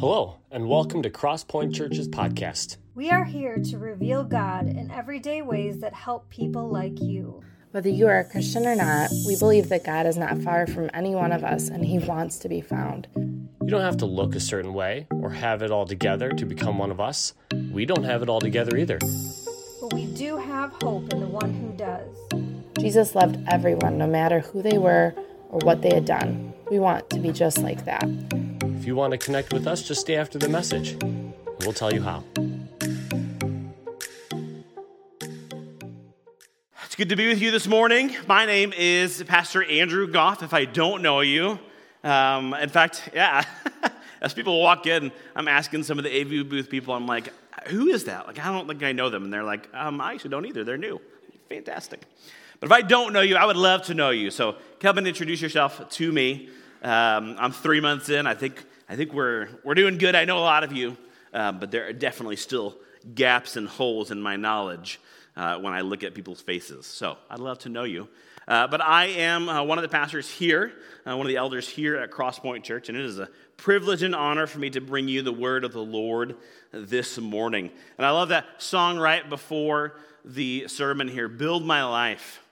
Hello, and welcome to Crosspoint Church's podcast. We are here to reveal God in everyday ways that help people like you. Whether you are a Christian or not, we believe that God is not far from any one of us and He wants to be found. You don't have to look a certain way or have it all together to become one of us. We don't have it all together either. But we do have hope in the one who does. Jesus loved everyone, no matter who they were or what they had done. We want to be just like that. You want to connect with us, just stay after the message. We'll tell you how. It's good to be with you this morning. My name is Pastor Andrew Goff, if I don't know you. Um, in fact, yeah, as people walk in, I'm asking some of the AV booth people, I'm like, who is that? Like, I don't think I know them. And they're like, um, I actually don't either. They're new. Fantastic. But if I don't know you, I would love to know you. So come and introduce yourself to me. Um, I'm three months in. I think I think we're, we're doing good. I know a lot of you, uh, but there are definitely still gaps and holes in my knowledge uh, when I look at people's faces. So I'd love to know you. Uh, but I am uh, one of the pastors here, uh, one of the elders here at Crosspoint Church, and it is a privilege and honor for me to bring you the word of the Lord this morning. And I love that song right before the sermon here, Build My Life.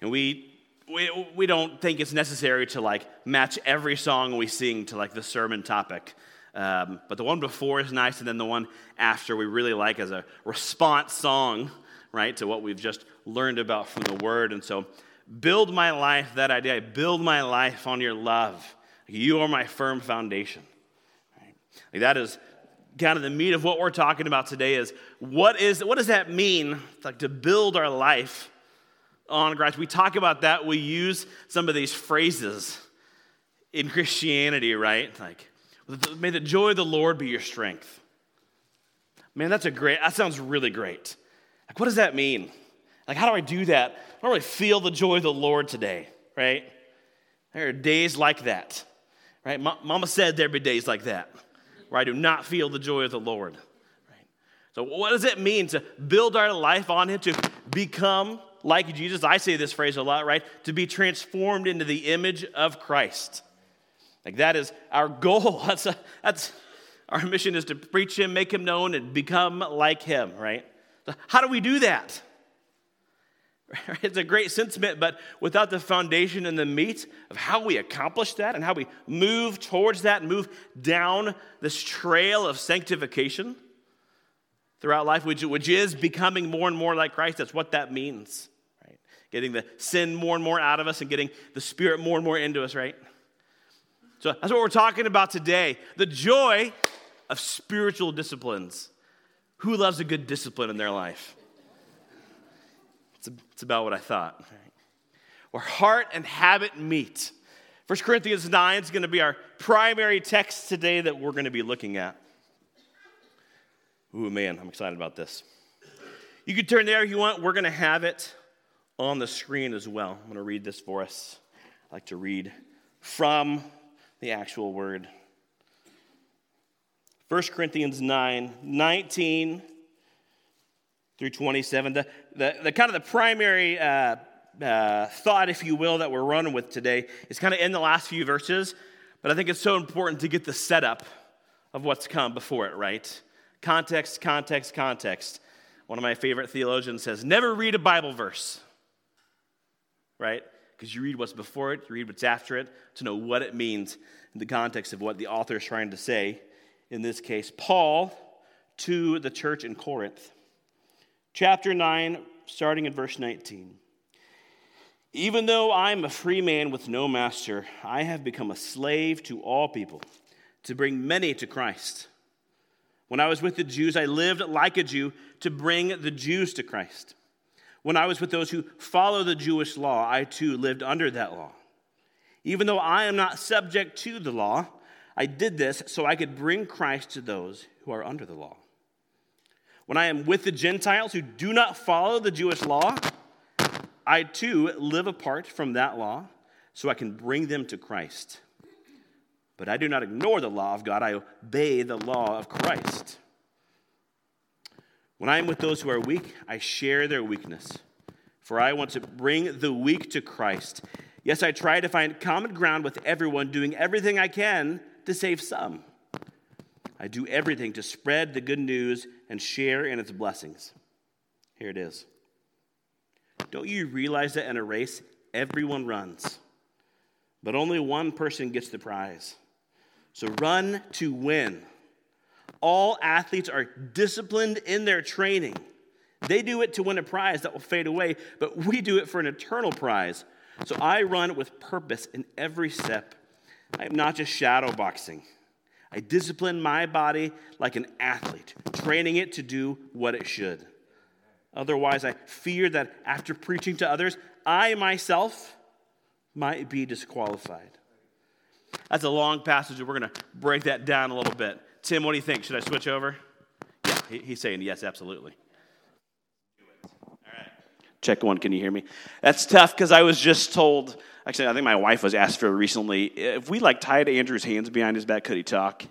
And we we, we don't think it's necessary to like match every song we sing to like the sermon topic. Um, but the one before is nice, and then the one after we really like as a response song, right, to what we've just learned about from the Word. And so, build my life, that idea, build my life on your love. You are my firm foundation. Right? Like that is kind of the meat of what we're talking about today is what is what does that mean like to build our life on Christ. We talk about that. We use some of these phrases in Christianity, right? Like, may the joy of the Lord be your strength. Man, that's a great, that sounds really great. Like, what does that mean? Like, how do I do that? I don't really feel the joy of the Lord today, right? There are days like that, right? Mama said there'd be days like that where I do not feel the joy of the Lord, right? So, what does it mean to build our life on Him, to become like Jesus, I say this phrase a lot, right? To be transformed into the image of Christ. Like that is our goal. That's, a, that's our mission is to preach him, make him known, and become like him, right? So how do we do that? It's a great sentiment, but without the foundation and the meat of how we accomplish that and how we move towards that move down this trail of sanctification throughout life, which, which is becoming more and more like Christ, that's what that means right? getting the sin more and more out of us and getting the Spirit more and more into us, right? So that's what we're talking about today the joy of spiritual disciplines. Who loves a good discipline in their life? It's, a, it's about what I thought. Right? Where heart and habit meet. 1 Corinthians 9 is going to be our primary text today that we're going to be looking at. Ooh, man, I'm excited about this. You can turn there if you want. We're going to have it on the screen as well. I'm going to read this for us. I like to read from the actual word. 1 Corinthians 9 19 through 27. The, the, the kind of the primary uh, uh, thought, if you will, that we're running with today is kind of in the last few verses, but I think it's so important to get the setup of what's come before it, right? Context, context, context. One of my favorite theologians says, never read a Bible verse right? Because you read what's before it, you read what's after it to know what it means in the context of what the author is trying to say. In this case, Paul to the church in Corinth. Chapter 9, starting in verse 19. Even though I am a free man with no master, I have become a slave to all people to bring many to Christ. When I was with the Jews, I lived like a Jew to bring the Jews to Christ. When I was with those who follow the Jewish law, I too lived under that law. Even though I am not subject to the law, I did this so I could bring Christ to those who are under the law. When I am with the Gentiles who do not follow the Jewish law, I too live apart from that law so I can bring them to Christ. But I do not ignore the law of God, I obey the law of Christ. When I am with those who are weak, I share their weakness, for I want to bring the weak to Christ. Yes, I try to find common ground with everyone, doing everything I can to save some. I do everything to spread the good news and share in its blessings. Here it is. Don't you realize that in a race, everyone runs, but only one person gets the prize? So run to win. All athletes are disciplined in their training. They do it to win a prize that will fade away, but we do it for an eternal prize. So I run with purpose in every step. I am not just shadow boxing. I discipline my body like an athlete, training it to do what it should. Otherwise, I fear that after preaching to others, I myself might be disqualified. That's a long passage, and we're going to break that down a little bit. Tim, what do you think? Should I switch over? Yeah, he's saying yes, absolutely. All right. Check one, can you hear me? That's tough because I was just told, actually, I think my wife was asked for recently, if we like tied Andrew's hands behind his back, could he talk?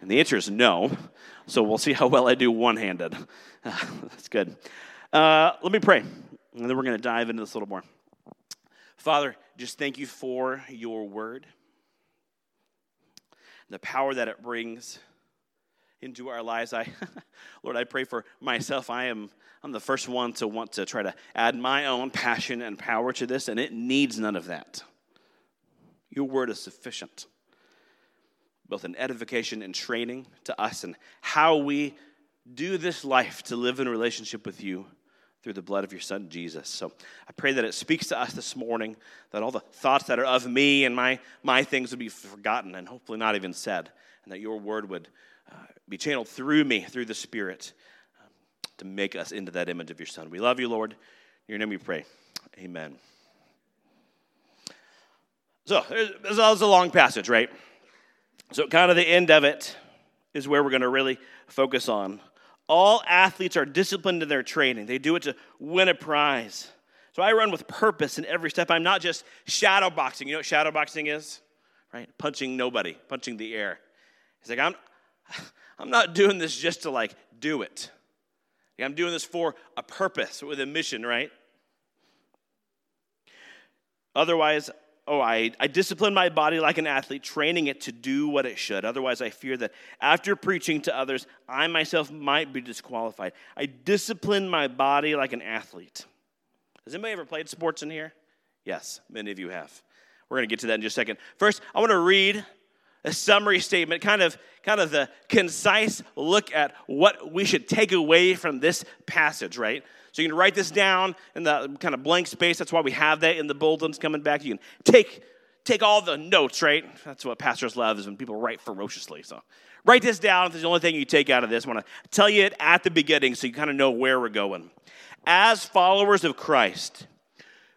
And the answer is no. So we'll see how well I do one handed. That's good. Uh, let me pray, and then we're going to dive into this a little more. Father, just thank you for your word, the power that it brings into our lives. I, Lord, I pray for myself. I am I'm the first one to want to try to add my own passion and power to this, and it needs none of that. Your word is sufficient, both in edification and training to us and how we do this life to live in relationship with you through the blood of your son Jesus. So I pray that it speaks to us this morning, that all the thoughts that are of me and my, my things would be forgotten and hopefully not even said, and that your word would uh, be channeled through me, through the Spirit, um, to make us into that image of your son. We love you, Lord. In your name we pray. Amen. So, this is a long passage, right? So, kind of the end of it is where we're going to really focus on. All athletes are disciplined in their training, they do it to win a prize. So I run with purpose in every step. I'm not just shadow boxing. You know what shadow boxing is? Right? Punching nobody, punching the air. He's like, I'm, I'm not doing this just to like do it. I'm doing this for a purpose, with a mission, right? Otherwise, oh, I, I discipline my body like an athlete, training it to do what it should. Otherwise, I fear that after preaching to others, I myself might be disqualified. I discipline my body like an athlete. Has anybody ever played sports in here? Yes, many of you have. We're going to get to that in just a second. First, I want to read a summary statement, kind of, kind of the concise look at what we should take away from this passage, right? So you can write this down in the kind of blank space. That's why we have that in the bulletins coming back. You can take take all the notes, right? That's what pastors love is when people write ferociously. So write this down. If there's the only thing you take out of this, I want to tell you it at the beginning so you kind of know where we're going. As followers of Christ,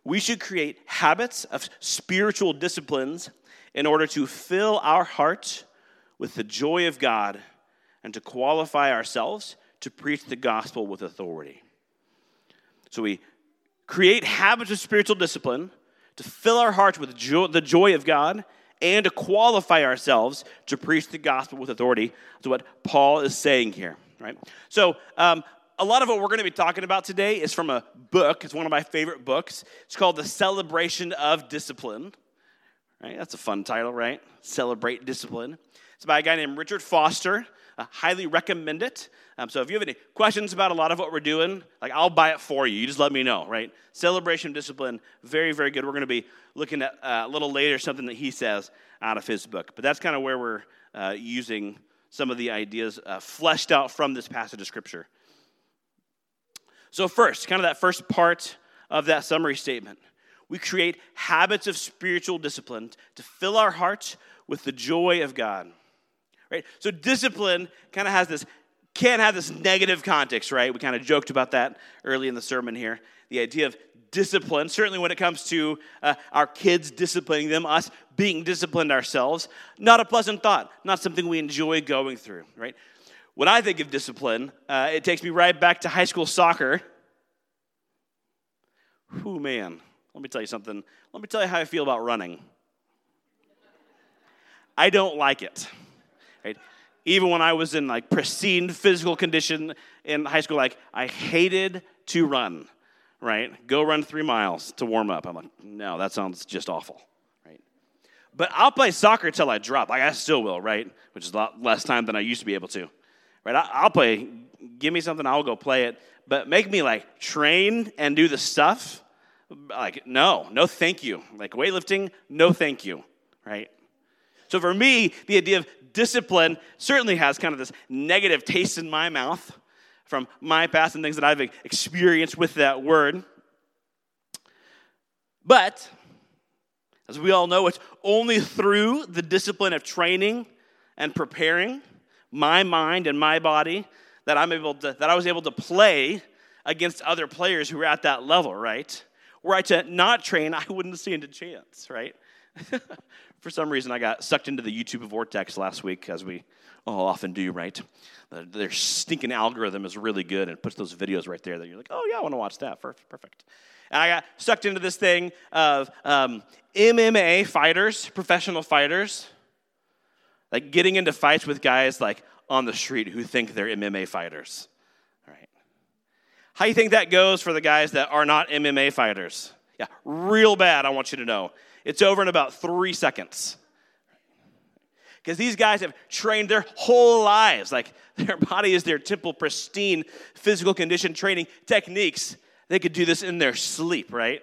we should create habits of spiritual disciplines in order to fill our hearts with the joy of God and to qualify ourselves to preach the gospel with authority. So we create habits of spiritual discipline to fill our hearts with joy, the joy of God and to qualify ourselves to preach the gospel with authority. That's what Paul is saying here, right? So, um, a lot of what we're going to be talking about today is from a book. It's one of my favorite books. It's called The Celebration of Discipline. Right? That's a fun title, right? Celebrate Discipline. It's by a guy named Richard Foster. I highly recommend it. Um, so if you have any questions about a lot of what we're doing, like I'll buy it for you. You just let me know, right? Celebration discipline, very, very good. We're going to be looking at uh, a little later something that he says out of his book. But that's kind of where we're uh, using some of the ideas uh, fleshed out from this passage of Scripture. So, first, kind of that first part of that summary statement, we create habits of spiritual discipline to fill our hearts with the joy of God. Right? So discipline kind of has this can't have this negative context, right? We kind of joked about that early in the sermon here. The idea of discipline, certainly when it comes to uh, our kids disciplining them, us being disciplined ourselves, not a pleasant thought, not something we enjoy going through, right? When I think of discipline, uh, it takes me right back to high school soccer. Whew, man, let me tell you something. Let me tell you how I feel about running. I don't like it. Right? even when I was in like pristine physical condition in high school, like I hated to run, right? Go run three miles to warm up. I'm like, no, that sounds just awful, right? But I'll play soccer till I drop. Like I still will, right? Which is a lot less time than I used to be able to. Right? I, will play. Give me something, I'll go play it. But make me like train and do the stuff. Like no, no, thank you. Like weightlifting, no, thank you. Right? So for me, the idea of discipline certainly has kind of this negative taste in my mouth from my past and things that I've experienced with that word. But, as we all know, it's only through the discipline of training and preparing my mind and my body that I'm able to, that I was able to play against other players who were at that level, right? Were I to not train, I wouldn't stand a chance, right? For some reason, I got sucked into the YouTube vortex last week, as we all often do, right? Their stinking algorithm is really good and puts those videos right there that you're like, oh, yeah, I want to watch that. Perfect. And I got sucked into this thing of um, MMA fighters, professional fighters, like getting into fights with guys like on the street who think they're MMA fighters. All right. How do you think that goes for the guys that are not MMA fighters? Yeah, real bad, I want you to know. It's over in about three seconds. Because these guys have trained their whole lives. Like their body is their temple, pristine physical condition training techniques. They could do this in their sleep, right?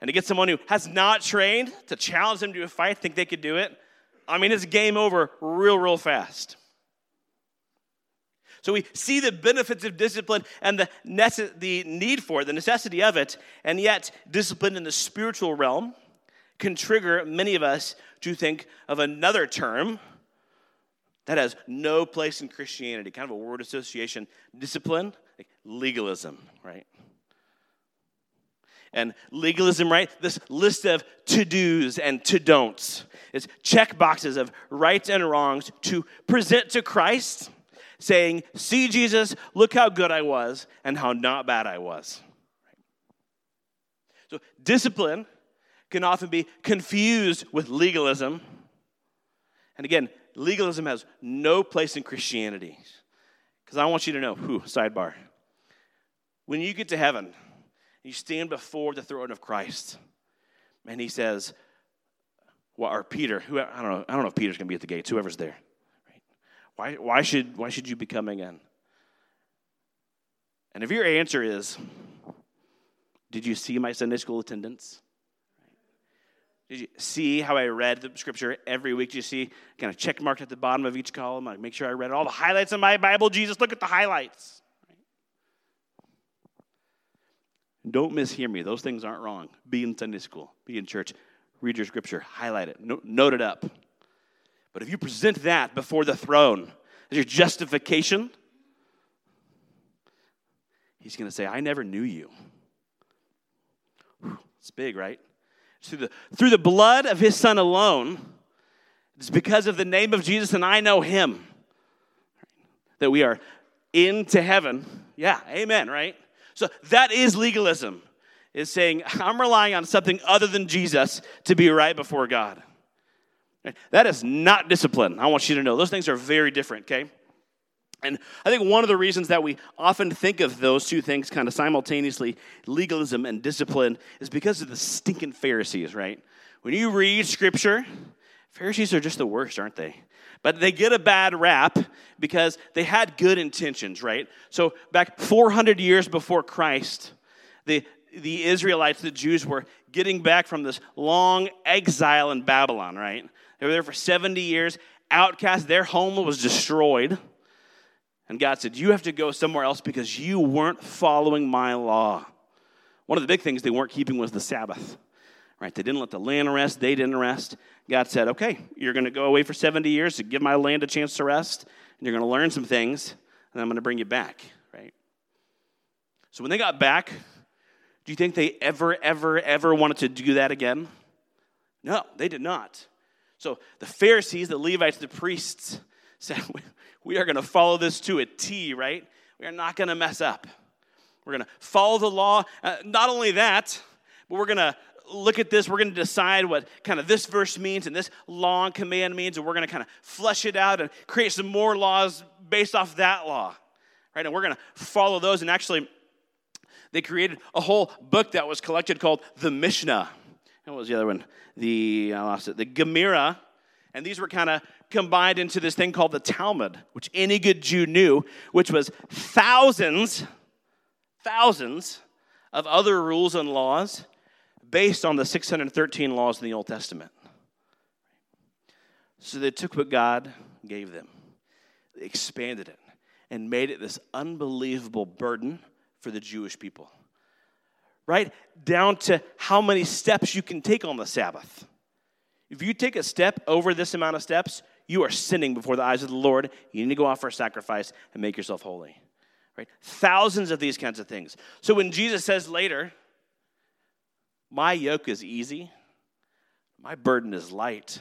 And to get someone who has not trained to challenge them to a fight, think they could do it, I mean, it's game over real, real fast. So we see the benefits of discipline and the, nece- the need for it, the necessity of it, and yet discipline in the spiritual realm can trigger many of us to think of another term that has no place in Christianity, kind of a word association discipline, like legalism, right? And legalism, right? This list of to dos and to don'ts. It's check boxes of rights and wrongs to present to Christ, saying, See, Jesus, look how good I was and how not bad I was. So, discipline can often be confused with legalism. And again, legalism has no place in Christianity. Because I want you to know, whew, sidebar. When you get to heaven, you stand before the throne of Christ, and he says, well, or Peter, who I don't know, I don't know if Peter's gonna be at the gates, whoever's there. Right? Why, why, should, why should you be coming in? And if your answer is, Did you see my Sunday school attendance? Did you see how I read the scripture every week? Did you see kind of check marked at the bottom of each column? I make sure I read all the highlights in my Bible. Jesus, look at the highlights. Don't mishear me. Those things aren't wrong. Be in Sunday school, be in church, read your scripture, highlight it, note it up. But if you present that before the throne as your justification, he's going to say, I never knew you. It's big, right? Through the, through the blood of his son alone, it's because of the name of Jesus and I know him that we are into heaven. Yeah, amen, right? So that is legalism, is saying, I'm relying on something other than Jesus to be right before God. That is not discipline. I want you to know. Those things are very different, okay? And I think one of the reasons that we often think of those two things kind of simultaneously, legalism and discipline, is because of the stinking Pharisees, right? When you read scripture, Pharisees are just the worst, aren't they? But they get a bad rap because they had good intentions, right? So back 400 years before Christ, the, the Israelites, the Jews, were getting back from this long exile in Babylon, right? They were there for 70 years, outcast. Their home was destroyed. And God said, You have to go somewhere else because you weren't following my law. One of the big things they weren't keeping was the Sabbath. Right? They didn't let the land rest, they didn't rest. God said, Okay, you're going to go away for 70 years to give my land a chance to rest, and you're going to learn some things, and I'm going to bring you back. Right? So when they got back, do you think they ever, ever, ever wanted to do that again? No, they did not. So the Pharisees, the Levites, the priests said, we are going to follow this to a T, right? We are not going to mess up. We're going to follow the law. Uh, not only that, but we're going to look at this. We're going to decide what kind of this verse means and this law and command means, and we're going to kind of flesh it out and create some more laws based off that law, right? And we're going to follow those. And actually, they created a whole book that was collected called the Mishnah. And what was the other one? The, I lost it, the Gemara. And these were kind of combined into this thing called the Talmud, which any good Jew knew, which was thousands, thousands of other rules and laws based on the 613 laws in the Old Testament. So they took what God gave them, they expanded it, and made it this unbelievable burden for the Jewish people. Right? Down to how many steps you can take on the Sabbath. If you take a step over this amount of steps, you are sinning before the eyes of the Lord. You need to go offer a sacrifice and make yourself holy. Right? Thousands of these kinds of things. So when Jesus says later, My yoke is easy, my burden is light.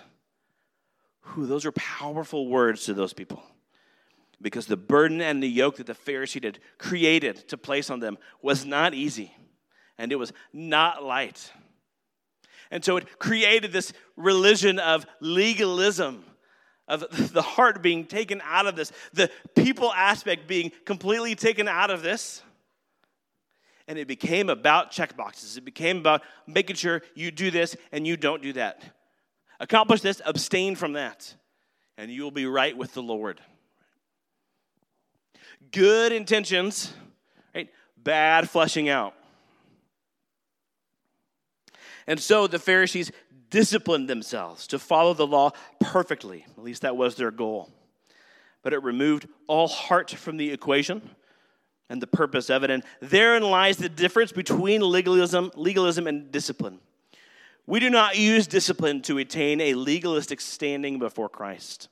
Whew, those are powerful words to those people. Because the burden and the yoke that the Pharisee had created to place on them was not easy, and it was not light. And so it created this religion of legalism, of the heart being taken out of this, the people aspect being completely taken out of this. And it became about checkboxes. It became about making sure you do this and you don't do that. Accomplish this, abstain from that, and you will be right with the Lord. Good intentions, right? Bad fleshing out. And so the Pharisees disciplined themselves to follow the law perfectly. At least that was their goal. But it removed all heart from the equation and the purpose of it. And therein lies the difference between legalism, legalism and discipline. We do not use discipline to attain a legalistic standing before Christ.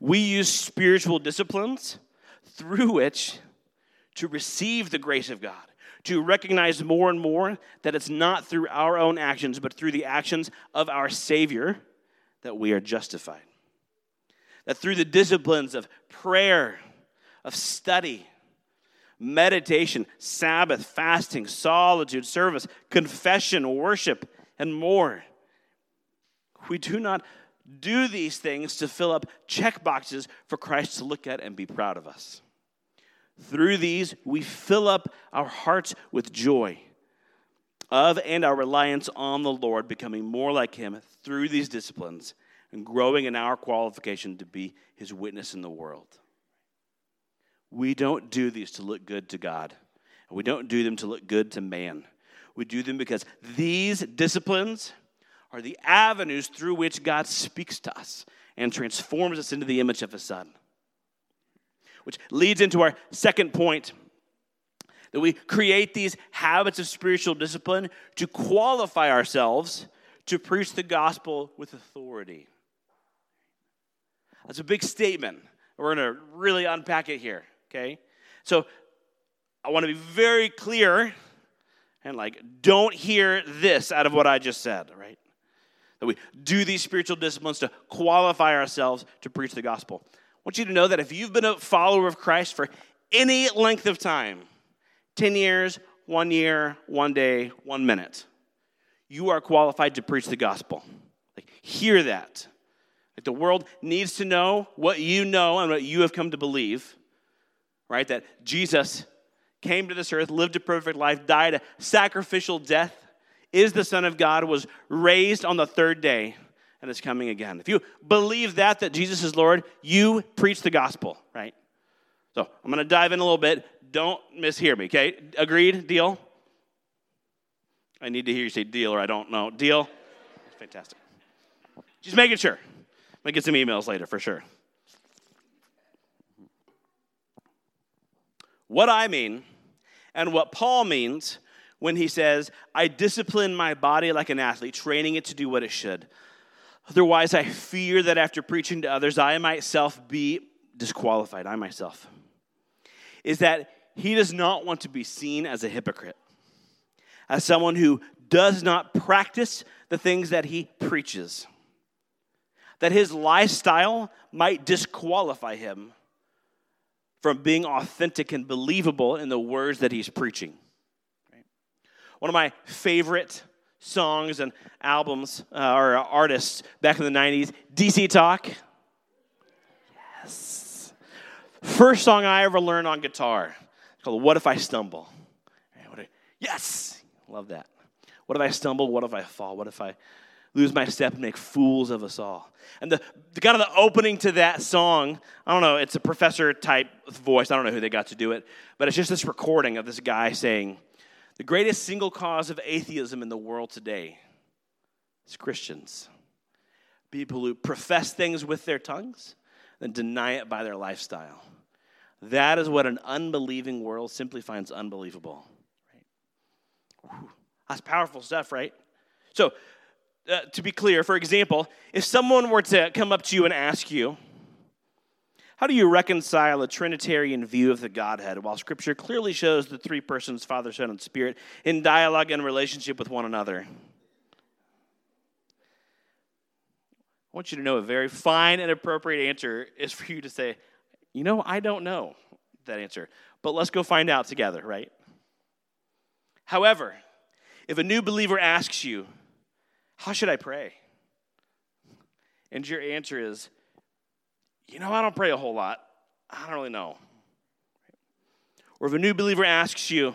We use spiritual disciplines through which to receive the grace of God to recognize more and more that it's not through our own actions, but through the actions of our Savior that we are justified. That through the disciplines of prayer, of study, meditation, Sabbath, fasting, solitude, service, confession, worship, and more, we do not do these things to fill up check boxes for Christ to look at and be proud of us. Through these, we fill up our hearts with joy of and our reliance on the Lord, becoming more like Him through these disciplines and growing in our qualification to be His witness in the world. We don't do these to look good to God, and we don't do them to look good to man. We do them because these disciplines are the avenues through which God speaks to us and transforms us into the image of His Son. Which leads into our second point that we create these habits of spiritual discipline to qualify ourselves to preach the gospel with authority. That's a big statement. We're going to really unpack it here, okay? So I want to be very clear and like, don't hear this out of what I just said, right? That we do these spiritual disciplines to qualify ourselves to preach the gospel. I want you to know that if you've been a follower of Christ for any length of time 10 years, one year, one day, one minute you are qualified to preach the gospel. Like, hear that. Like, the world needs to know what you know and what you have come to believe, right? That Jesus came to this earth, lived a perfect life, died a sacrificial death, is the Son of God, was raised on the third day and is coming again. If you believe that, that Jesus is Lord, you preach the gospel, right? So I'm going to dive in a little bit. Don't mishear me, okay? Agreed? Deal? I need to hear you say deal or I don't know. Deal? Fantastic. Just making sure. I'm going to get some emails later for sure. What I mean and what Paul means when he says, I discipline my body like an athlete, training it to do what it should. Otherwise, I fear that after preaching to others, I myself be disqualified, I myself. Is that he does not want to be seen as a hypocrite, as someone who does not practice the things that he preaches, that his lifestyle might disqualify him from being authentic and believable in the words that he's preaching. One of my favorite songs and albums uh, or artists back in the 90s. DC Talk. Yes. First song I ever learned on guitar. It's called What If I Stumble. Yes. Love that. What if I stumble? What if I fall? What if I lose my step and make fools of us all? And the, the kind of the opening to that song, I don't know, it's a professor type voice. I don't know who they got to do it, but it's just this recording of this guy saying, The greatest single cause of atheism in the world today is Christians. People who profess things with their tongues and deny it by their lifestyle. That is what an unbelieving world simply finds unbelievable. Right? That's powerful stuff, right? So, uh, to be clear, for example, if someone were to come up to you and ask you, how do you reconcile a Trinitarian view of the Godhead while Scripture clearly shows the three persons, Father, Son, and Spirit, in dialogue and relationship with one another? I want you to know a very fine and appropriate answer is for you to say, you know, I don't know that answer, but let's go find out together, right? However, if a new believer asks you, How should I pray? And your answer is, You know, I don't pray a whole lot. I don't really know. Or if a new believer asks you,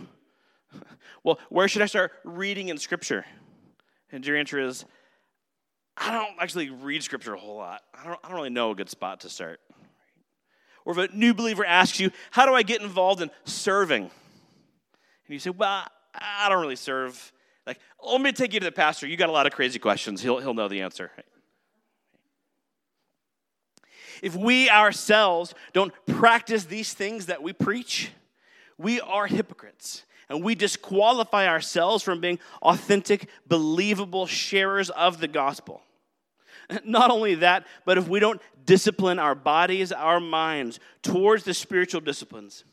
Well, where should I start reading in Scripture? And your answer is, I don't actually read Scripture a whole lot. I don't, I don't really know a good spot to start. Or if a new believer asks you, How do I get involved in serving? And you say, Well, I don't really serve. Like, let me take you to the pastor. You got a lot of crazy questions. He'll, he'll know the answer. If we ourselves don't practice these things that we preach, we are hypocrites. And we disqualify ourselves from being authentic, believable sharers of the gospel. Not only that, but if we don't discipline our bodies, our minds towards the spiritual disciplines,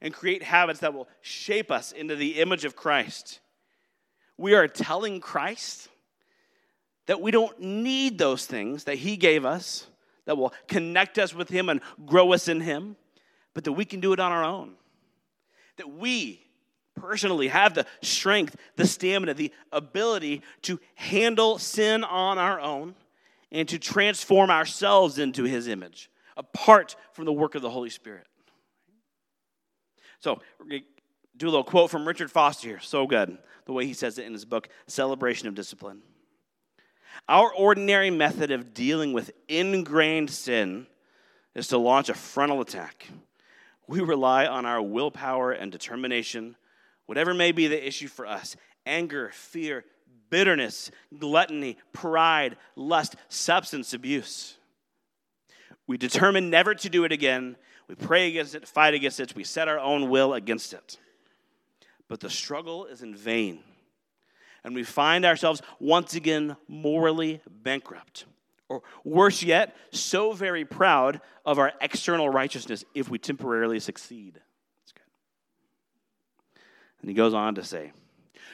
and create habits that will shape us into the image of Christ, we are telling Christ that we don't need those things that He gave us that will connect us with Him and grow us in Him, but that we can do it on our own. That we personally have the strength, the stamina, the ability to handle sin on our own and to transform ourselves into his image, apart from the work of the Holy Spirit. So, we're going to do a little quote from Richard Foster here. So good, the way he says it in his book, Celebration of Discipline. Our ordinary method of dealing with ingrained sin is to launch a frontal attack. We rely on our willpower and determination, whatever may be the issue for us anger, fear, bitterness, gluttony, pride, lust, substance abuse. We determine never to do it again. We pray against it, fight against it, we set our own will against it. But the struggle is in vain. And we find ourselves once again morally bankrupt. Or worse yet, so very proud of our external righteousness if we temporarily succeed. And he goes on to say,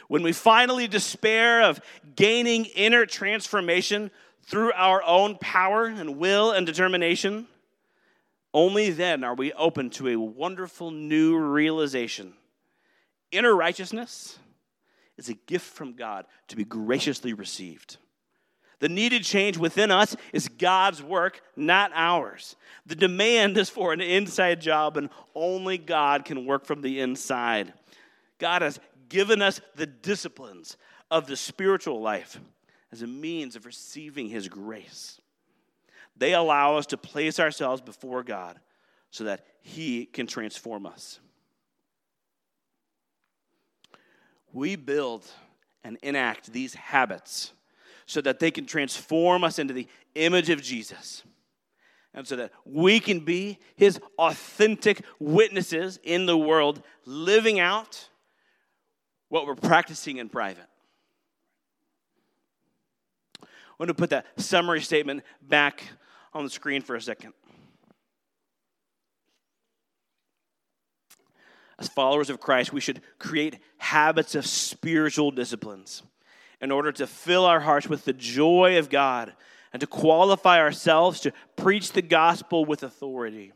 when we finally despair of gaining inner transformation through our own power and will and determination, only then are we open to a wonderful new realization. Inner righteousness is a gift from God to be graciously received. The needed change within us is God's work, not ours. The demand is for an inside job, and only God can work from the inside. God has given us the disciplines of the spiritual life as a means of receiving His grace. They allow us to place ourselves before God so that He can transform us. We build and enact these habits so that they can transform us into the image of Jesus. And so that we can be his authentic witnesses in the world, living out what we're practicing in private. I want to put that summary statement back on the screen for a second. As followers of Christ, we should create habits of spiritual disciplines in order to fill our hearts with the joy of God and to qualify ourselves to preach the gospel with authority.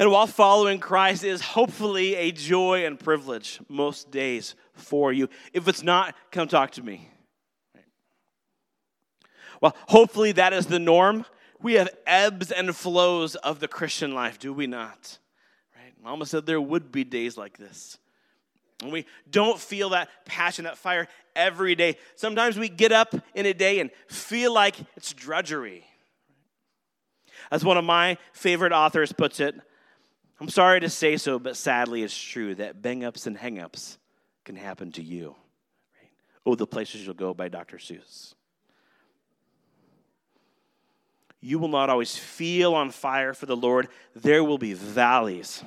And while following Christ is hopefully a joy and privilege most days for you. If it's not, come talk to me. Well, hopefully that is the norm. We have ebbs and flows of the Christian life, do we not? Right? Mama said there would be days like this. And we don't feel that passion, that fire every day. Sometimes we get up in a day and feel like it's drudgery. As one of my favorite authors puts it, I'm sorry to say so, but sadly it's true that bang ups and hang ups can happen to you. Right? Oh, the places you'll go by Dr. Seuss. You will not always feel on fire for the Lord. There will be valleys.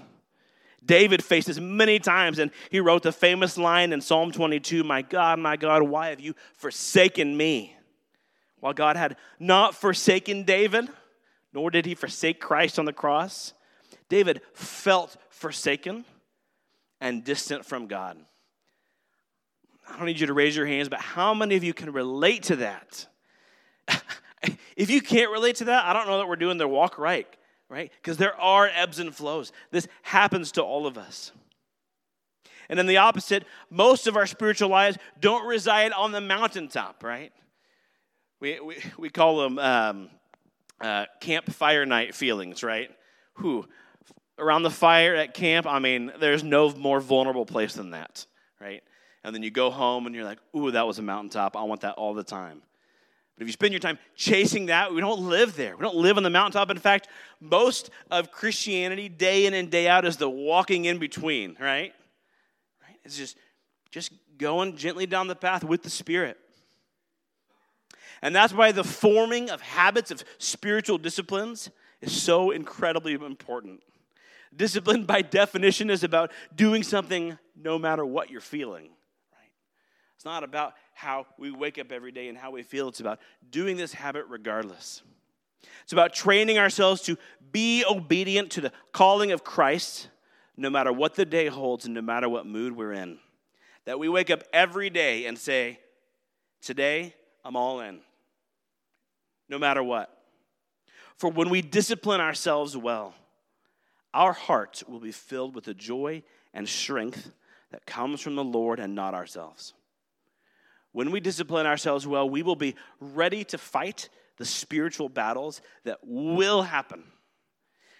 David faced this many times, and he wrote the famous line in Psalm 22 My God, my God, why have you forsaken me? While God had not forsaken David, nor did he forsake Christ on the cross, David felt forsaken and distant from God. I don't need you to raise your hands, but how many of you can relate to that? if you can't relate to that, I don't know that we're doing the walk right right? Because there are ebbs and flows. This happens to all of us. And then the opposite, most of our spiritual lives don't reside on the mountaintop, right? We, we, we call them um, uh, campfire night feelings, right? Who around the fire at camp, I mean, there's no more vulnerable place than that, right? And then you go home and you're like, ooh, that was a mountaintop. I want that all the time. But if you spend your time chasing that, we don't live there. We don't live on the mountaintop. In fact, most of Christianity, day in and day out, is the walking in between, right? Right? It's just just going gently down the path with the Spirit. And that's why the forming of habits of spiritual disciplines is so incredibly important. Discipline, by definition, is about doing something no matter what you're feeling. It's not about how we wake up every day and how we feel. It's about doing this habit regardless. It's about training ourselves to be obedient to the calling of Christ no matter what the day holds and no matter what mood we're in. That we wake up every day and say, Today, I'm all in, no matter what. For when we discipline ourselves well, our hearts will be filled with the joy and strength that comes from the Lord and not ourselves. When we discipline ourselves well, we will be ready to fight the spiritual battles that will happen.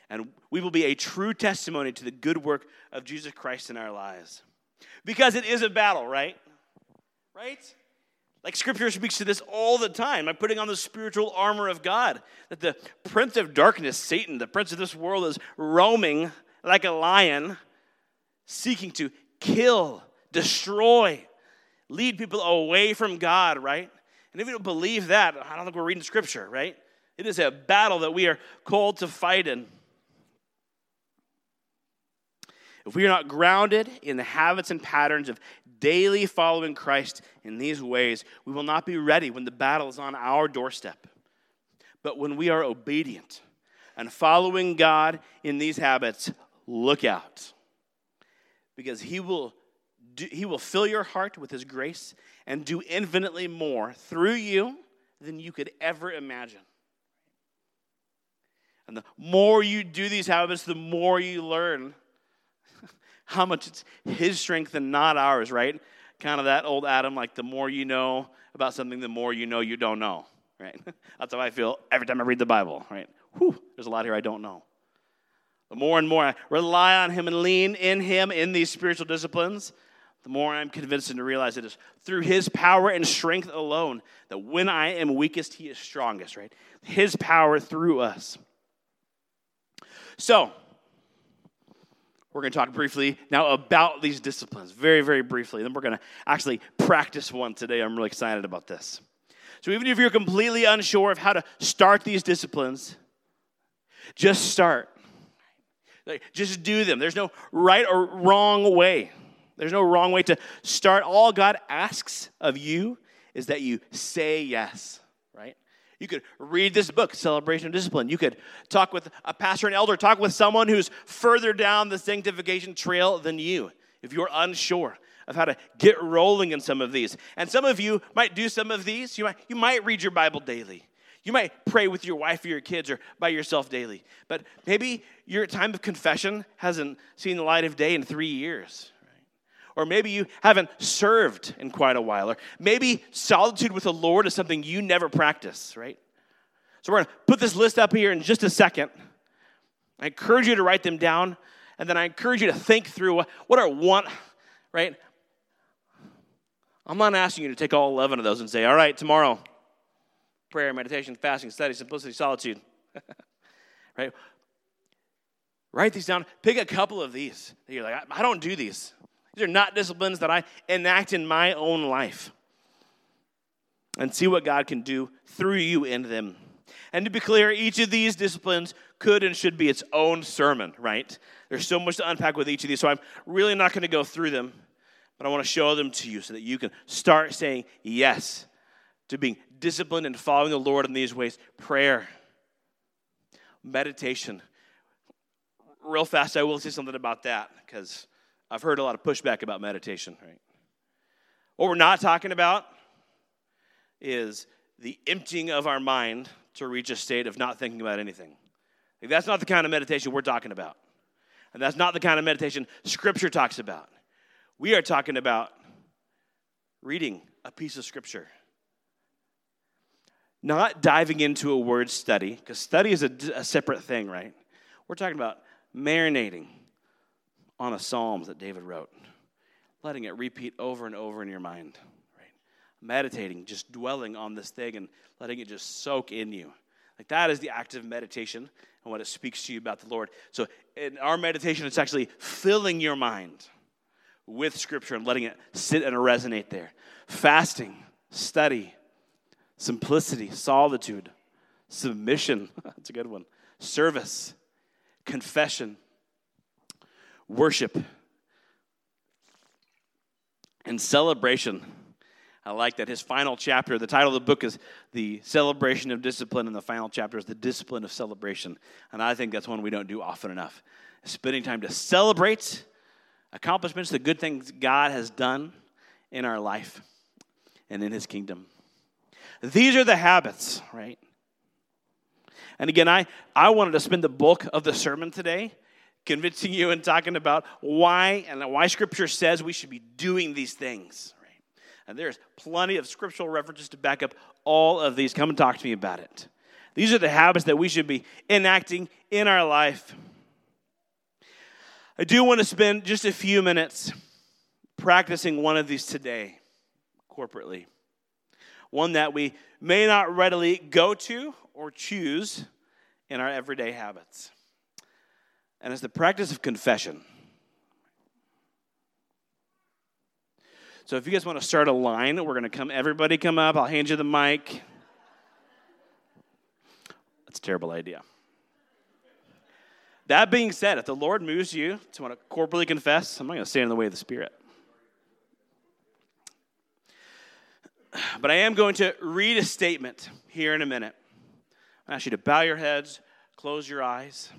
And we will be a true testimony to the good work of Jesus Christ in our lives. Because it is a battle, right? Right? Like scripture speaks to this all the time. I'm putting on the spiritual armor of God. That the prince of darkness, Satan, the prince of this world, is roaming like a lion, seeking to kill, destroy, lead people away from God, right? And if you don't believe that, I don't think we're reading scripture, right? It is a battle that we are called to fight in. If we are not grounded in the habits and patterns of daily following Christ in these ways, we will not be ready when the battle is on our doorstep. But when we are obedient and following God in these habits, look out. Because He will do, he will fill your heart with his grace and do infinitely more through you than you could ever imagine. And the more you do these habits, the more you learn how much it's his strength and not ours, right? Kind of that old Adam, like the more you know about something, the more you know you don't know, right? That's how I feel every time I read the Bible, right? Whew, there's a lot here I don't know. The more and more I rely on him and lean in him in these spiritual disciplines, the more I'm convinced and to realize it is through his power and strength alone that when I am weakest, he is strongest, right? His power through us. So, we're going to talk briefly now about these disciplines, very, very briefly. Then we're going to actually practice one today. I'm really excited about this. So, even if you're completely unsure of how to start these disciplines, just start. Like, just do them. There's no right or wrong way. There's no wrong way to start. All God asks of you is that you say yes, right? You could read this book, Celebration of Discipline. You could talk with a pastor and elder, talk with someone who's further down the sanctification trail than you if you're unsure of how to get rolling in some of these. And some of you might do some of these. You might, you might read your Bible daily. You might pray with your wife or your kids or by yourself daily. But maybe your time of confession hasn't seen the light of day in three years. Or maybe you haven't served in quite a while. Or maybe solitude with the Lord is something you never practice, right? So we're going to put this list up here in just a second. I encourage you to write them down. And then I encourage you to think through what are one, right? I'm not asking you to take all 11 of those and say, all right, tomorrow, prayer, meditation, fasting, study, simplicity, solitude. right? Write these down. Pick a couple of these. You're like, I don't do these. These are not disciplines that I enact in my own life. And see what God can do through you in them. And to be clear, each of these disciplines could and should be its own sermon, right? There's so much to unpack with each of these, so I'm really not going to go through them, but I want to show them to you so that you can start saying yes to being disciplined and following the Lord in these ways. Prayer, meditation. Real fast, I will say something about that because I've heard a lot of pushback about meditation, right? What we're not talking about is the emptying of our mind to reach a state of not thinking about anything. Like, that's not the kind of meditation we're talking about. And that's not the kind of meditation Scripture talks about. We are talking about reading a piece of Scripture. Not diving into a word study, because study is a, a, separate thing, right? We're talking about marinating on a psalm that David wrote, letting it repeat over and over in your mind right? meditating, just dwelling on this thing and letting it just soak in you. Like that is the act of meditation and what it speaks to you about the Lord. So in our meditation, it's actually filling your mind with Scripture and letting it sit and resonate there. Fasting, study, simplicity, solitude, submission. That's a good one. Service, confession, worship, and celebration. I like that. His final chapter, the title of the book is The Celebration of Discipline, and the final chapter is The Discipline of Celebration. And I think that's one we don't do often enough. Spending time to celebrate accomplishments, the good things God has done in our life and in His kingdom. These are the habits, right? And again, I, I wanted to spend the bulk of the sermon today convincing you and talking about why and why Scripture says we should be doing these things. And there's plenty of scriptural references to back up all of these. Come and talk to me about it. These are the habits that we should be enacting in our life. I do want to spend just a few minutes practicing one of these today, corporately. One that we may not readily go to or choose in our everyday habits. And it's the practice of confession. So if you guys want to start a line, we're going to come, everybody come up. I'll hand you the mic. That's a terrible idea. That being said, if the Lord moves you to want to corporately confess, I'm not going to stand in the way of the Spirit. But I am going to read a statement here in a minute. I ask you to bow your heads, close your eyes.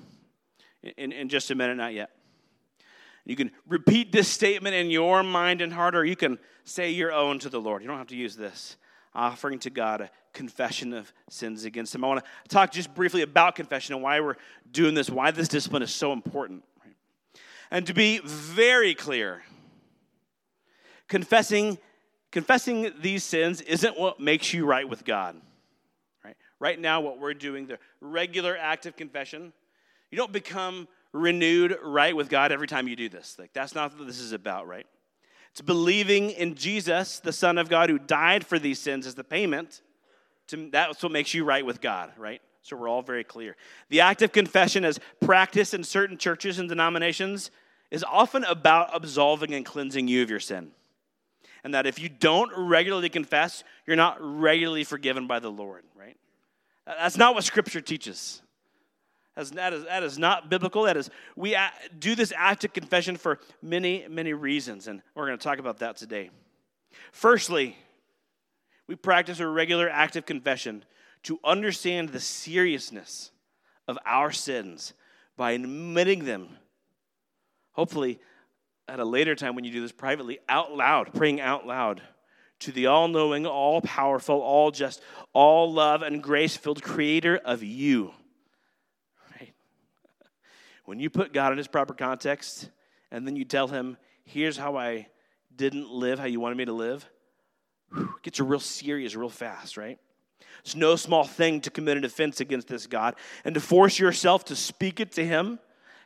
In, in just a minute, not yet. You can repeat this statement in your mind and heart, or you can say your own to the Lord. You don't have to use this. Offering to God a confession of sins against Him. I want to talk just briefly about confession and why we're doing this, why this discipline is so important. And to be very clear, confessing, confessing these sins isn't what makes you right with God. Right? Right now, what we're doing, the regular act of confession, you don't become renewed right with God every time you do this. Like that's not what this is about, right? It's believing in Jesus, the Son of God, who died for these sins as the payment. To, that's what makes you right with God, right? So we're all very clear. The act of confession, as practiced in certain churches and denominations, is often about absolving and cleansing you of your sin. And that if you don't regularly confess, you're not regularly forgiven by the Lord, right? That's not what Scripture teaches. That is, that is not biblical. That is, we do this act of confession for many, many reasons, and we're going to talk about that today. Firstly, we practice a regular act of confession to understand the seriousness of our sins by admitting them. Hopefully, at a later time when you do this privately, out loud, praying out loud to the all knowing, all powerful, all just, all love and grace filled creator of you when you put God in his proper context and then you tell him, here's how I didn't live how you wanted me to live, it gets real serious real fast, right? It's no small thing to commit an offense against this God. And to force yourself to speak it to him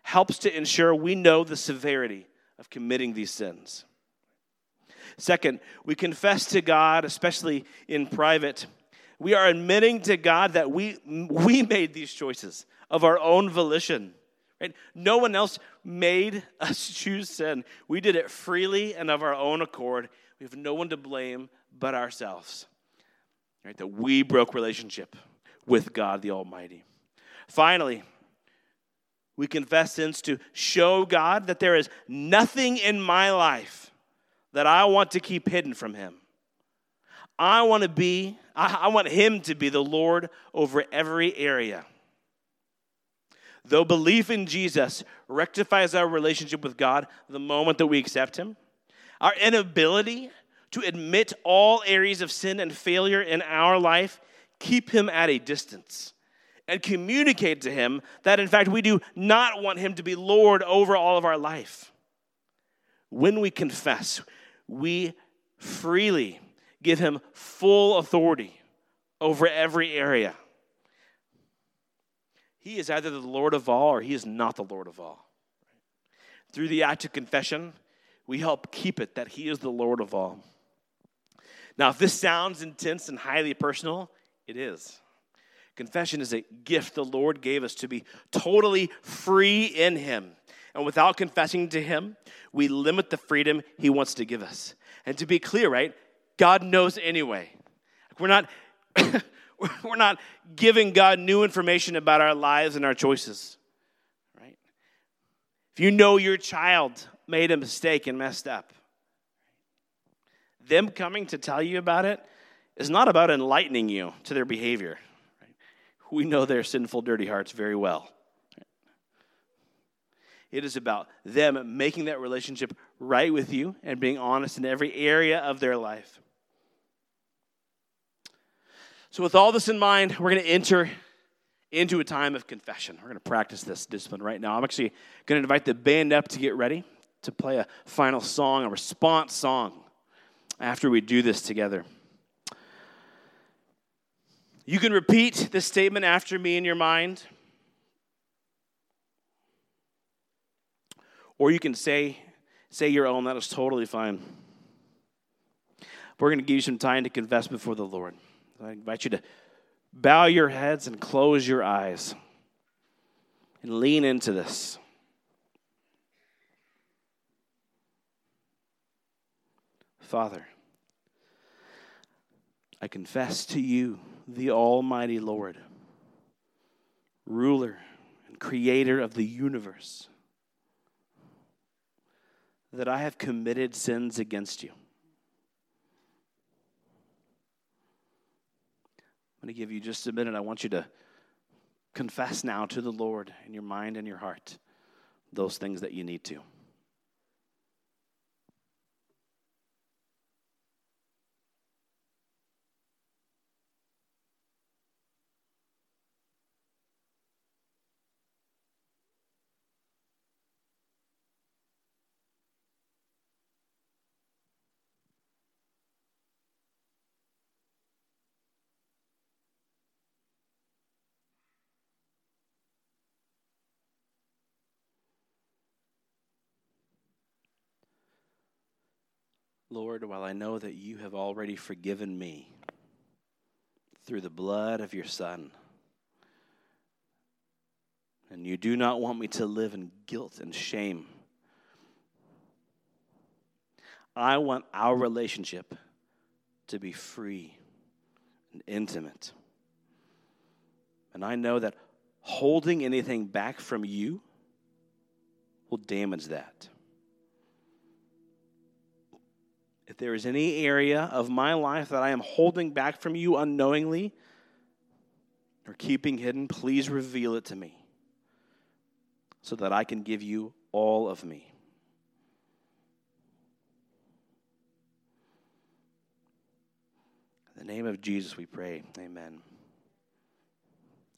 helps to ensure we know the severity of committing these sins. Second, we confess to God, especially in private. We are admitting to God that we, we made these choices of our own volition. Right? No one else made us choose sin. We did it freely and of our own accord. We have no one to blame but ourselves. Right? That we broke relationship with God the Almighty. Finally, we confess sins to show God that there is nothing in my life that I want to keep hidden from Him. I want to be, I, want Him to be the Lord over every area. Though belief in Jesus rectifies our relationship with God the moment that we accept Him, our inability to admit all areas of sin and failure in our life keep Him at a distance and communicate to Him that, in fact, we do not want Him to be Lord over all of our life. When we confess, we freely give Him full authority over every area. He is either the Lord of all or He is not the Lord of all. Through the act of confession, we help keep it that He is the Lord of all. Now, if this sounds intense and highly personal, it is. Confession is a gift the Lord gave us to be totally free in Him. And without confessing to Him, we limit the freedom He wants to give us. And to be clear, right? God knows anyway. We're not, we're not giving God new information about our lives and our choices, right? If you know your child made a mistake and messed up, them coming to tell you about it is not about enlightening you to their behavior. We know their sinful, dirty hearts very well. It is about them making that relationship right with you and being honest in every area of their life. So, with all this in mind, we're going to enter into a time of confession. We're going to practice this discipline right now. I'm actually going to invite the band up to get ready to play a final song, a response song, after we do this together. You can repeat this statement after me in your mind. Or you can say, say your own. That is totally fine. We're going to give you some time to confess before the Lord. I invite you to bow your heads and close your eyes and lean into this. Father, I confess to you the Almighty Lord, ruler and creator of the universe, that I have committed sins against you. I'm going to give you just a minute. I want you to confess now to the Lord in your mind and your heart those things that you need to. Lord, while I know that you have already forgiven me through the blood of your Son, and you do not want me to live in guilt and shame, I want our relationship to be free and intimate. And I know that holding anything back from you will damage that. If there is any area of my life that I am holding back from you unknowingly or keeping hidden, please reveal it to me so that I can give you all of me. In the name of Jesus, we pray. Amen.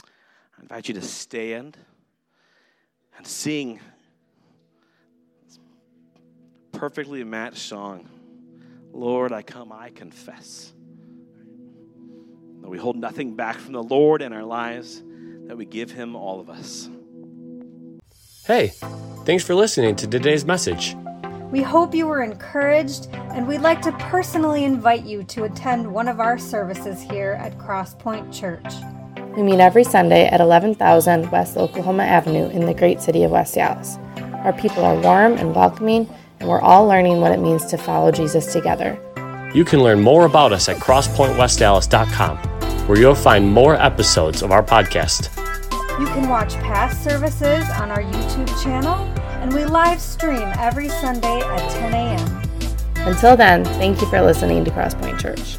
I invite you to stand and sing perfectly matched song. Lord, I come, I confess. That we hold nothing back from the Lord in our lives, that we give Him all of us. Hey, thanks for listening to today's message. We hope you were encouraged, and we'd like to personally invite you to attend one of our services here at Crosspoint Church. We meet every Sunday at 11,000 West Oklahoma Avenue in the great city of West Allis. Our people are warm and welcoming, and we're all learning what it means to follow Jesus together. You can learn more about us at crosspointwestallis.com, where you'll find more episodes of our podcast. You can watch past services on our YouTube channel, and we live stream every Sunday at 10 a.m. Until then, thank you for listening to Crosspoint Church.